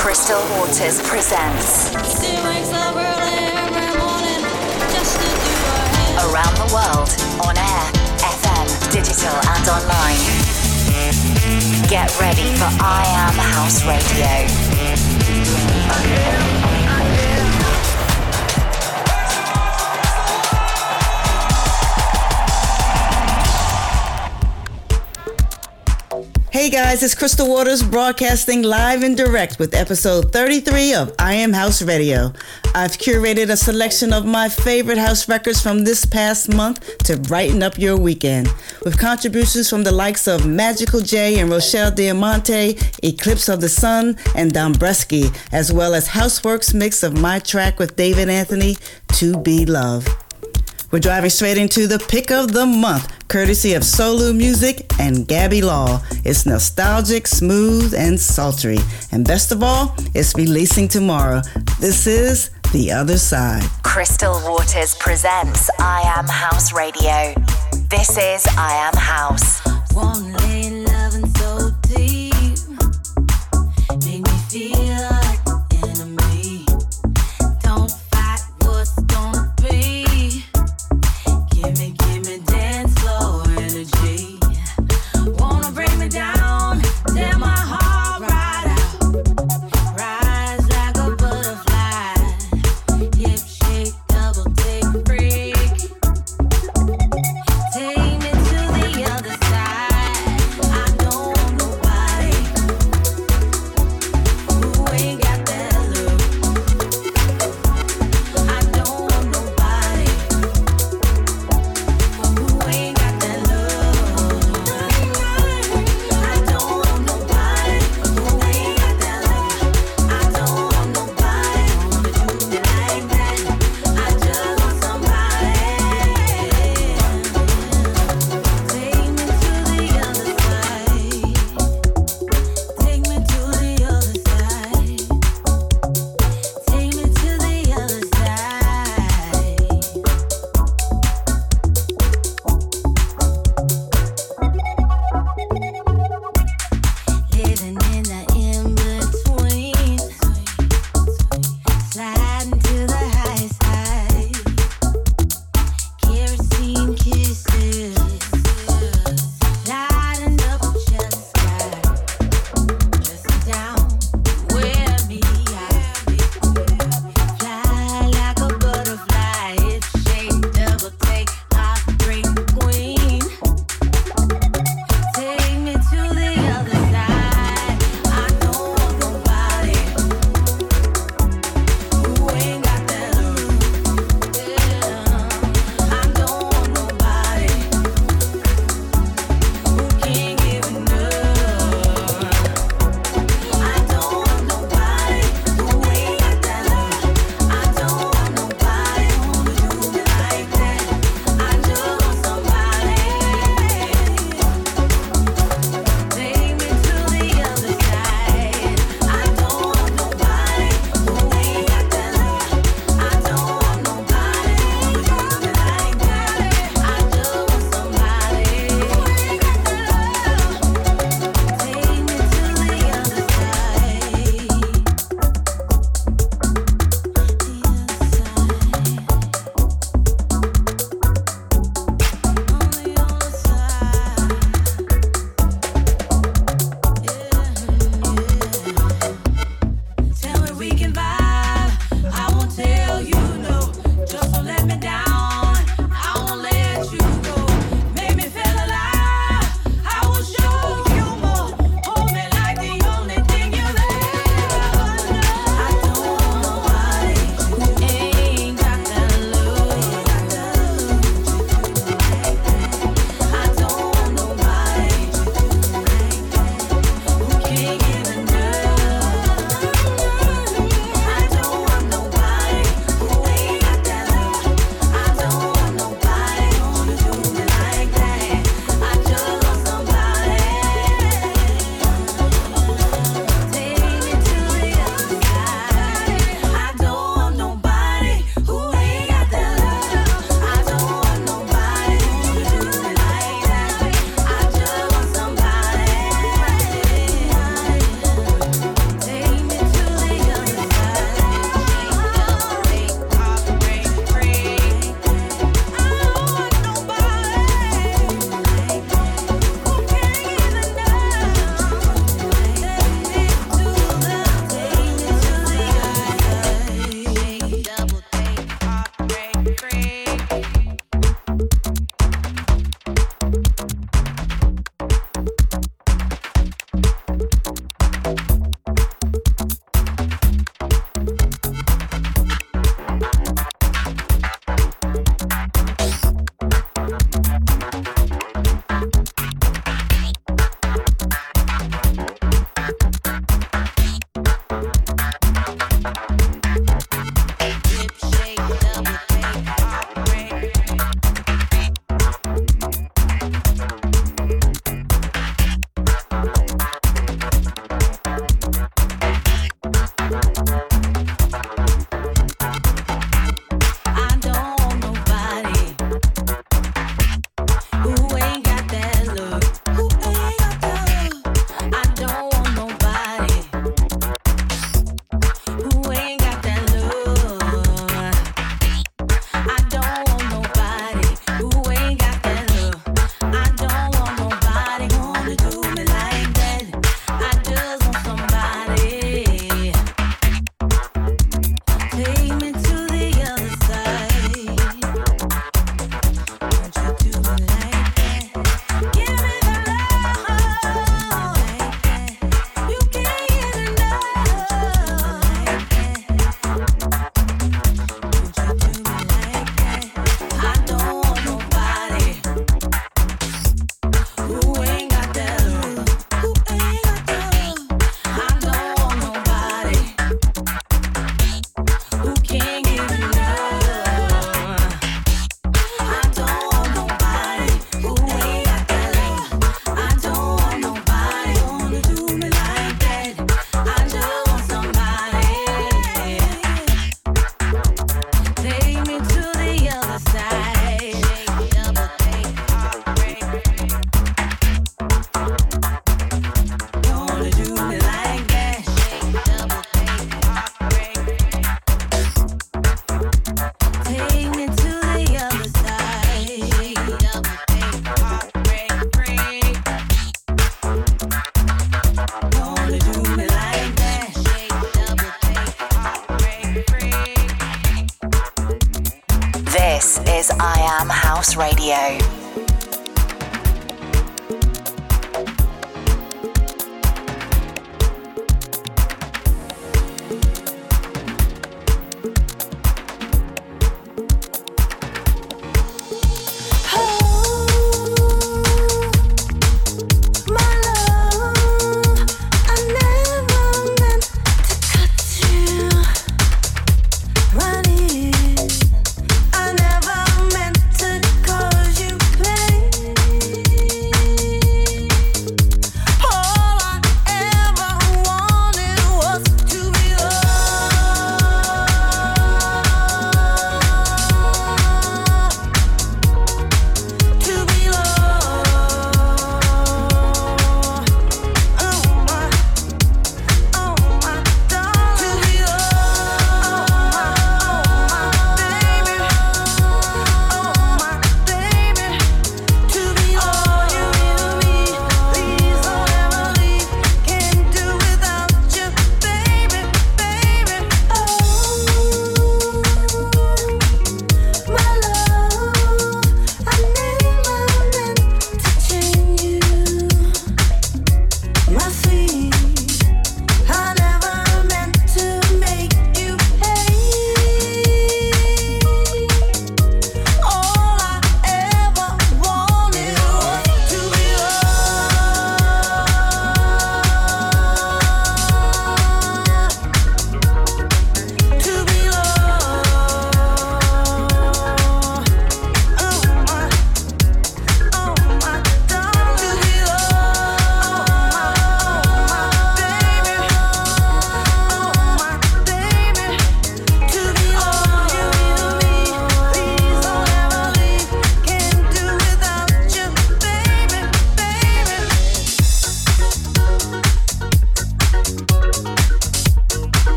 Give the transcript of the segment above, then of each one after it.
Crystal Waters presents Around the World on air, FM, digital, and online. Get ready for I Am House Radio. Hey guys, it's Crystal Waters broadcasting live and direct with episode 33 of I Am House Radio. I've curated a selection of my favorite house records from this past month to brighten up your weekend, with contributions from the likes of Magical J and Rochelle Diamante, Eclipse of the Sun, and Dombresky, as well as Houseworks mix of my track with David Anthony, To Be Love. We're driving straight into the pick of the month, courtesy of Solu Music and Gabby Law. It's nostalgic, smooth, and sultry. And best of all, it's releasing tomorrow. This is The Other Side. Crystal Waters presents I Am House Radio. This is I Am House. One lane loving so deep,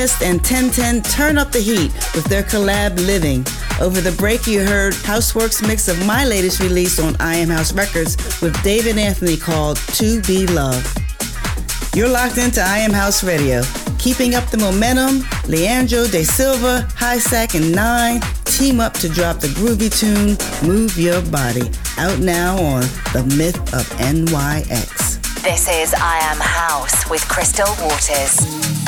Alchemist and 1010 turn up the heat with their collab Living. Over the break, you heard Houseworks mix of my latest release on I Am House Records with David Anthony called To Be Love." You're locked into I Am House Radio. Keeping up the momentum, Leandro Da Silva, Highsack, and Nine team up to drop the groovy tune Move Your Body, out now on The Myth of NYX. This is I Am House with Crystal Waters.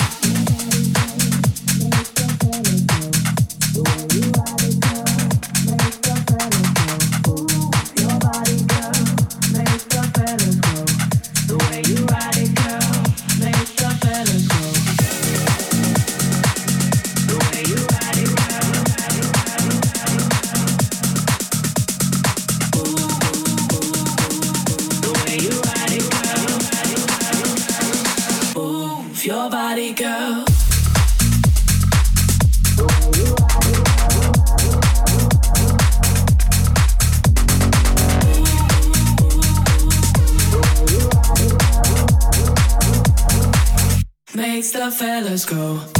the fellas go.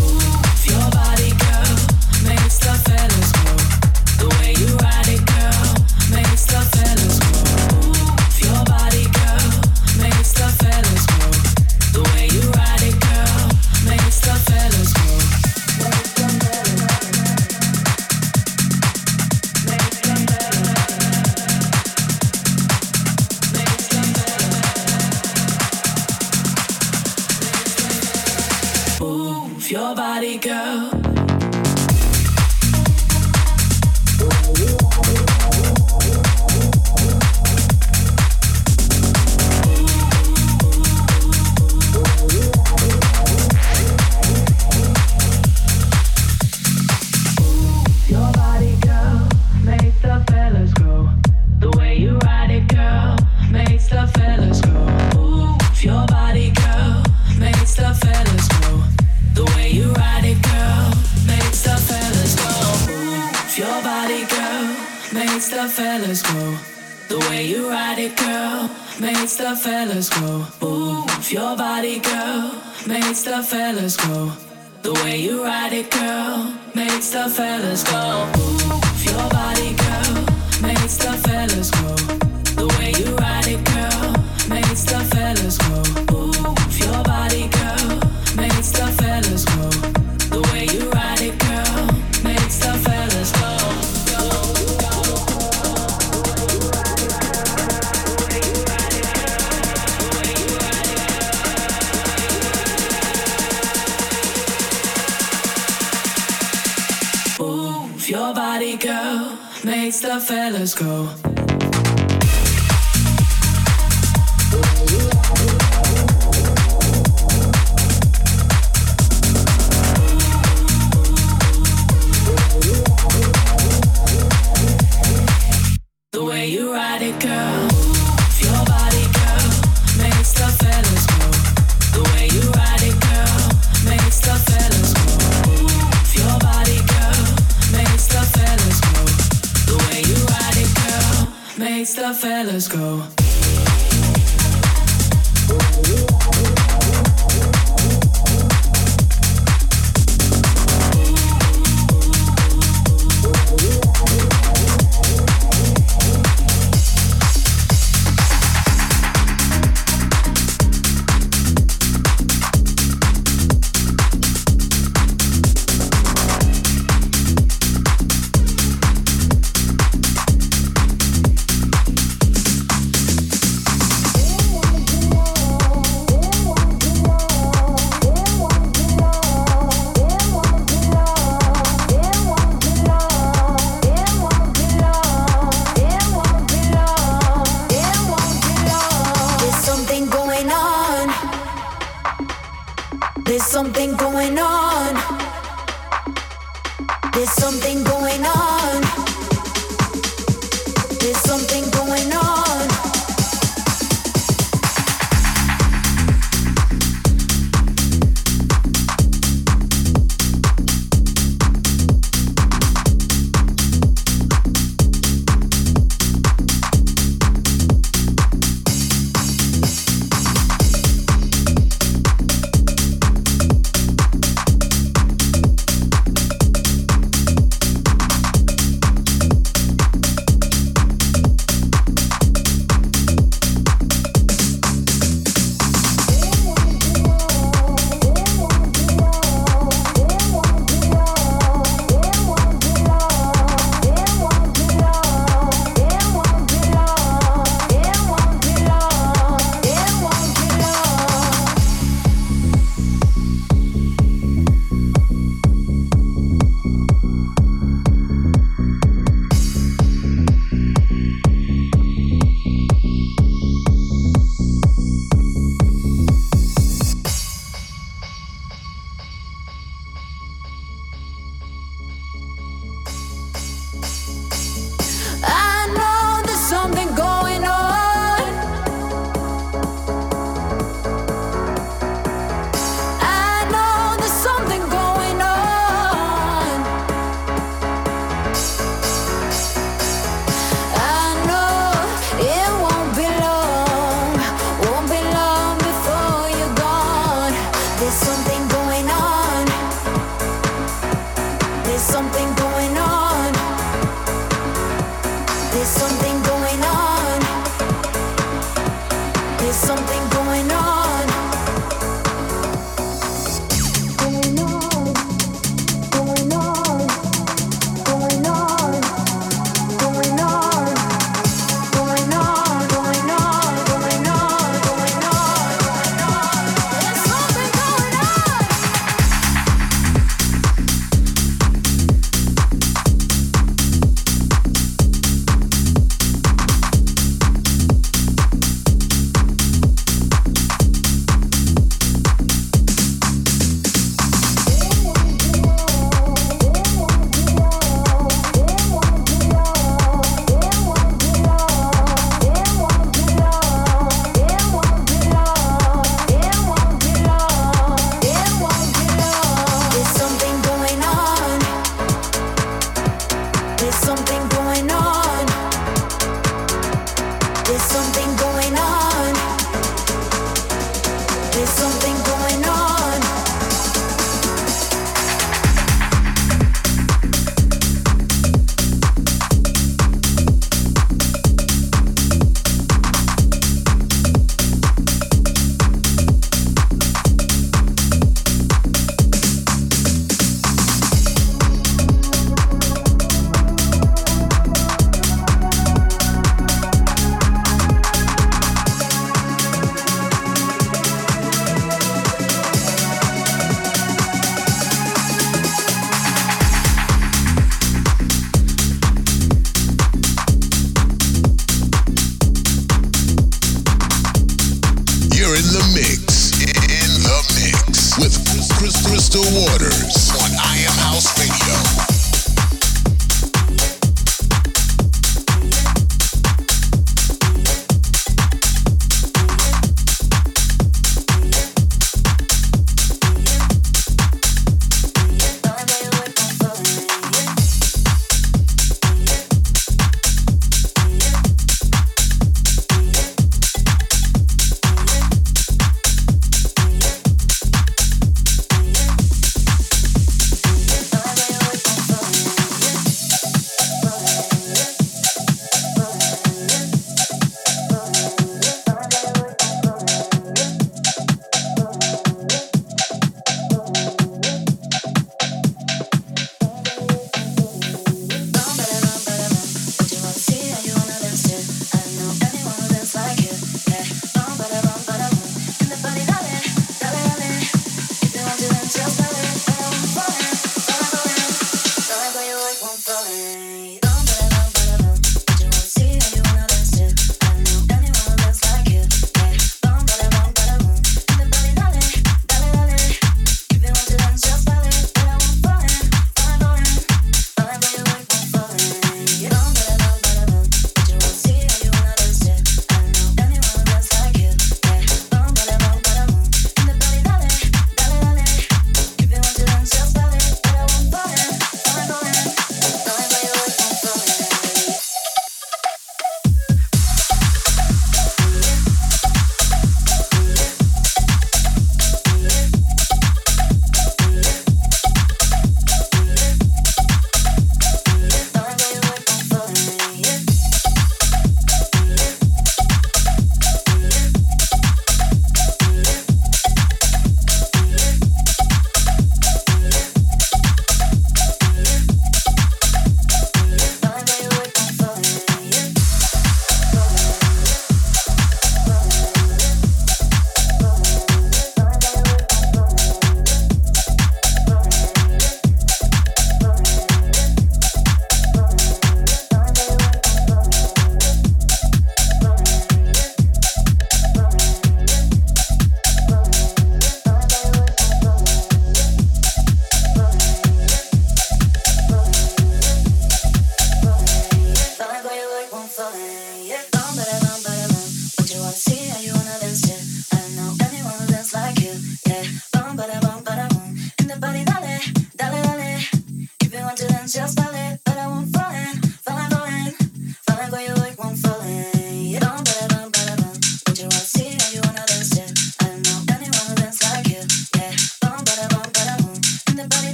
makes the fellas go.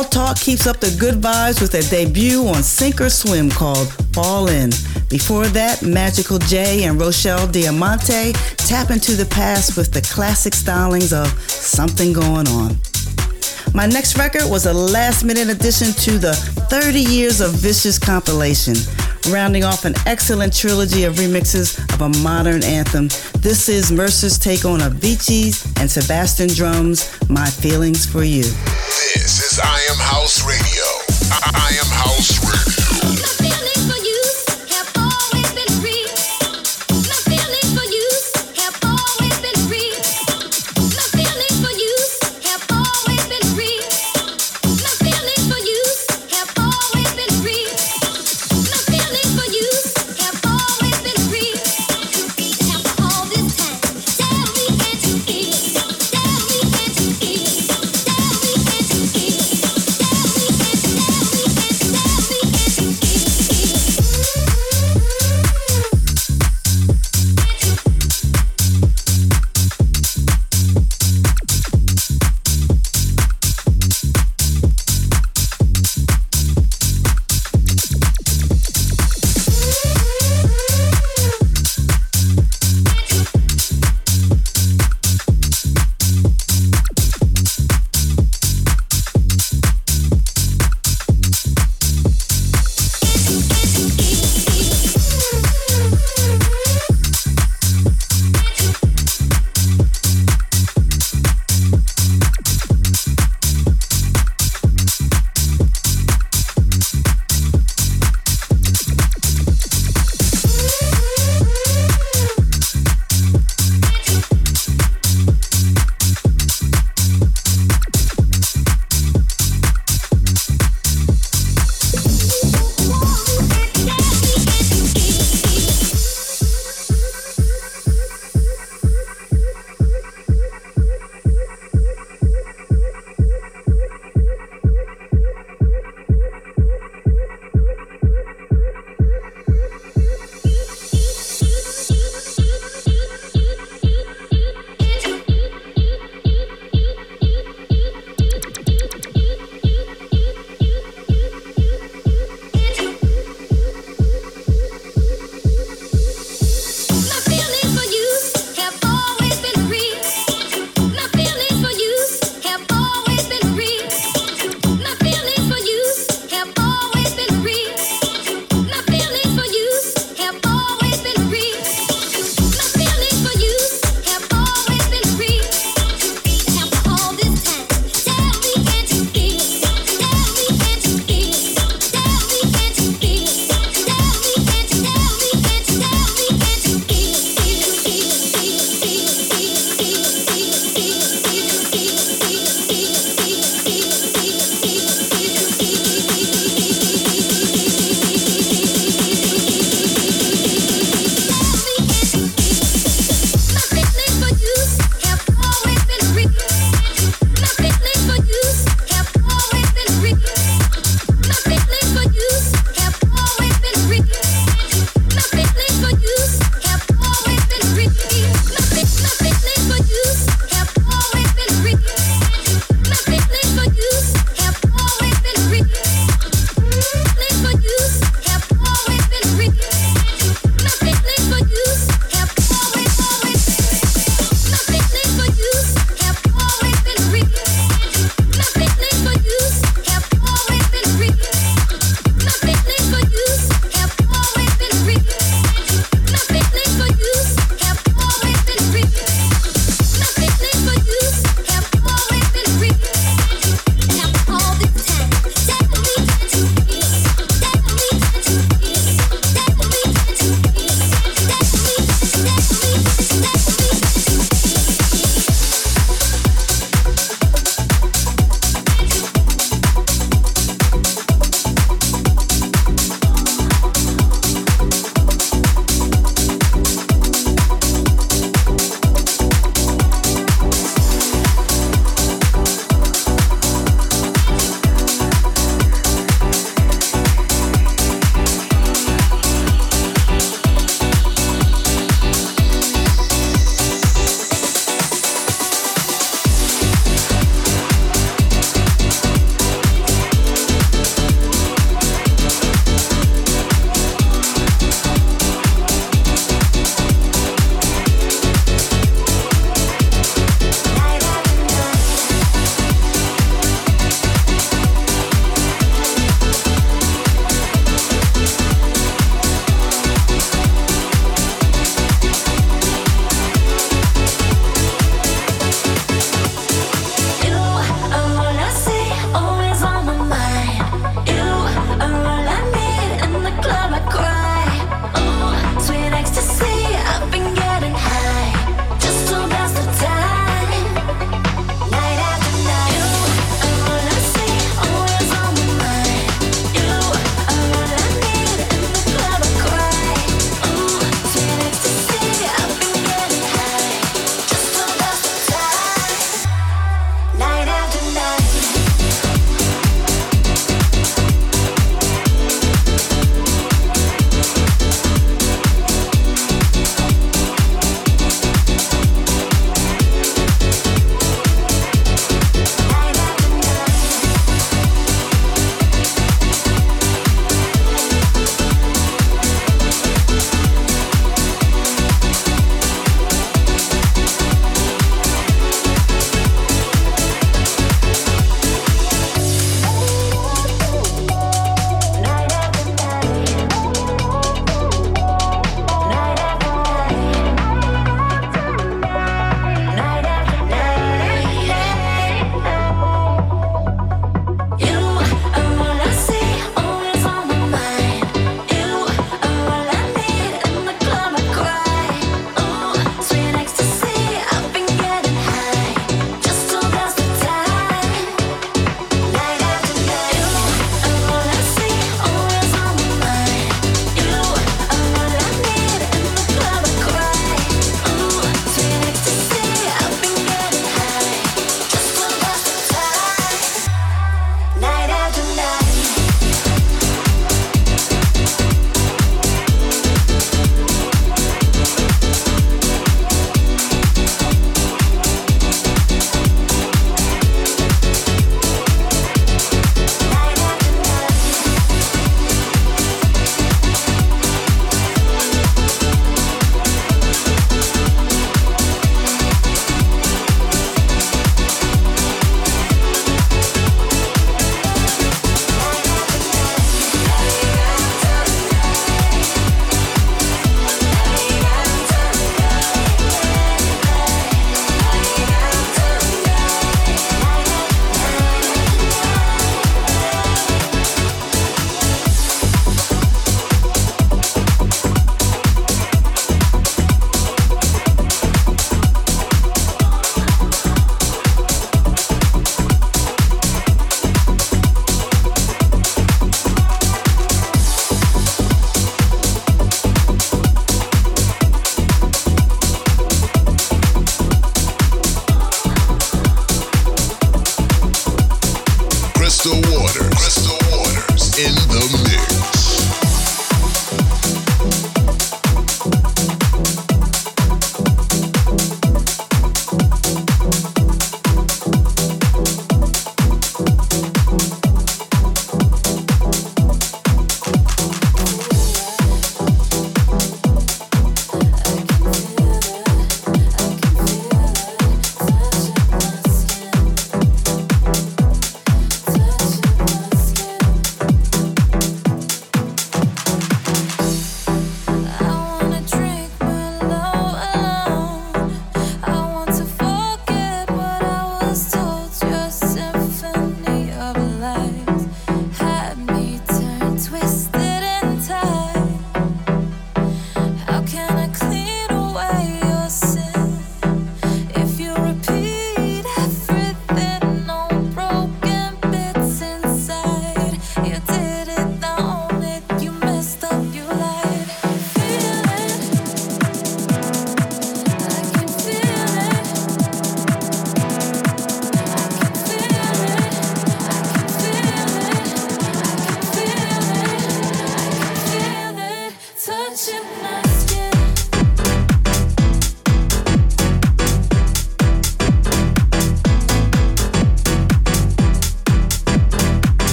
Keeps up the good vibes with a debut on Sink or Swim called Fall In. Before that, Magical J and Rochelle Diamante tap into the past with the classic stylings of Something Going On. My next record was a last minute addition to the 30 Years of Vicious compilation, rounding off an excellent trilogy of remixes of a modern anthem. This is Mercer's take on Avicii's and Sebastien Drum's My Feelings for You. I Am House Radio. I, I Am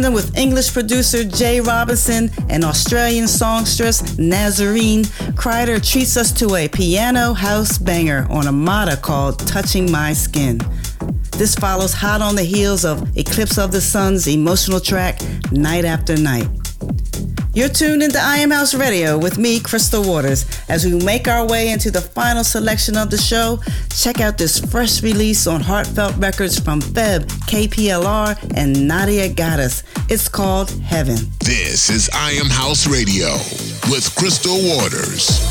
tandem with English producer Jay Robinson and Australian songstress Nazarene, Kryder treats us to a piano house banger on a mata called Touching My Skin. This follows hot on the heels of Eclipse of the Sun's emotional track, Night After Night. You're tuned into I Am House Radio with me, Crystal Waters. As we make our way into the final selection of the show, check out this fresh release on Heartfelt Records from Feb, KPLR, and Nadia Gaddis. It's called Heaven. This is I Am House Radio with Crystal Waters.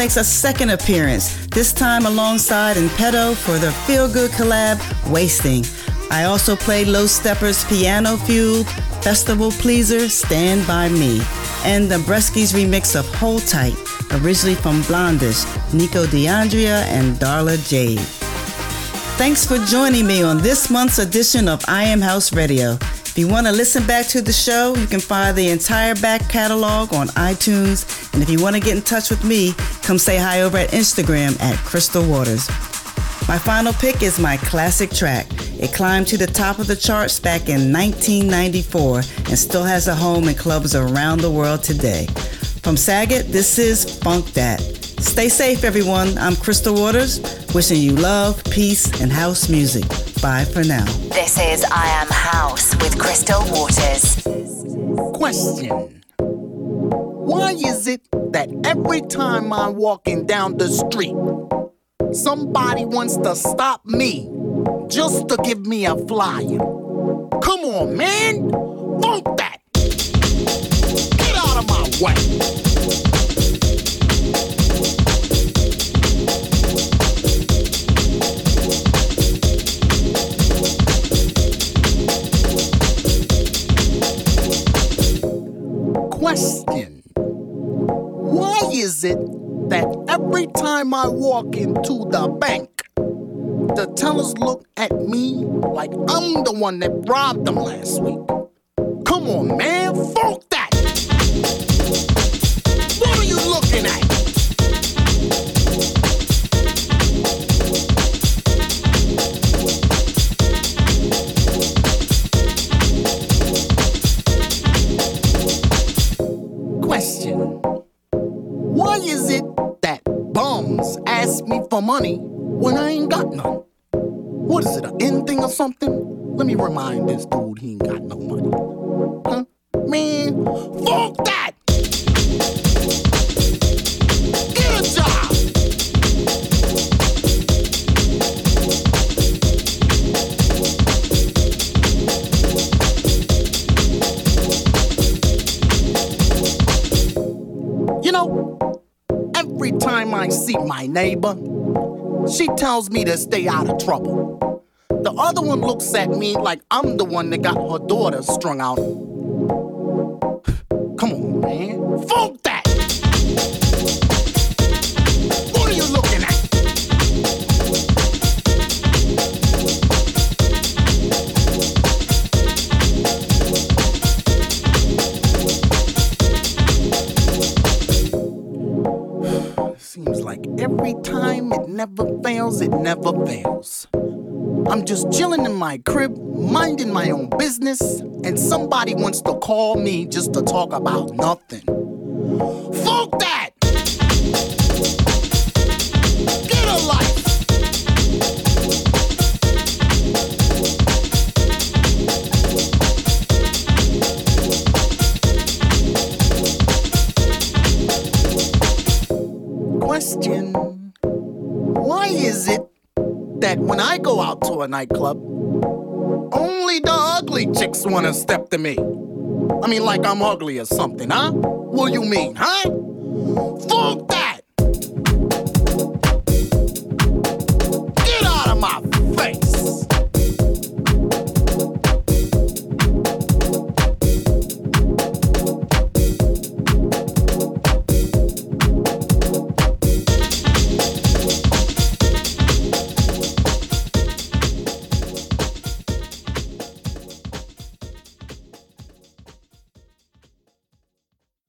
Makes a second appearance, this time alongside Impeto for the feel good collab Wasting. I also played Low Steppers Piano Fueled, Festival Pleaser Stand By Me, and the Breskies remix of Hold Tight, originally from Blondish, Nico de Andrea, and Darla Jade. Thanks for joining me on this month's edition of I Am House Radio. If you want to listen back to the show, you can find the entire back catalog on iTunes. And if you want to get in touch with me, come say hi over at Instagram at Crystal Waters. My final pick is my classic track. It climbed to the top of the charts back in 1994 and still has a home in clubs around the world today. From Sagat, this is Funk That. Stay safe, everyone. I'm Crystal Waters, wishing you love, peace, and house music. Bye for now. This is I Am House with Crystal Waters. Question Why is it that every time I'm walking down the street, somebody wants to stop me just to give me a flyer? Come on, man! Funk that! Get out of my way! Question Why is it that every time I walk into the bank, the tellers look at me like I'm the one that robbed them last week? Come on, man, fuck that! For money when I ain't got none? What is it, an end thing or something? Let me remind this dude he ain't got no money. Huh? Man, fuck that! Get a job! You know, every time I see my neighbor, she tells me to stay out of trouble. The other one looks at me like I'm the one that got her daughter strung out. It never fails. I'm just chilling in my crib, minding my own business, and somebody wants to call me just to talk about nothing. Fuck that! That when I go out to a nightclub, only the ugly chicks wanna step to me? I mean, like I'm ugly or something, huh? What you mean, huh? Fuck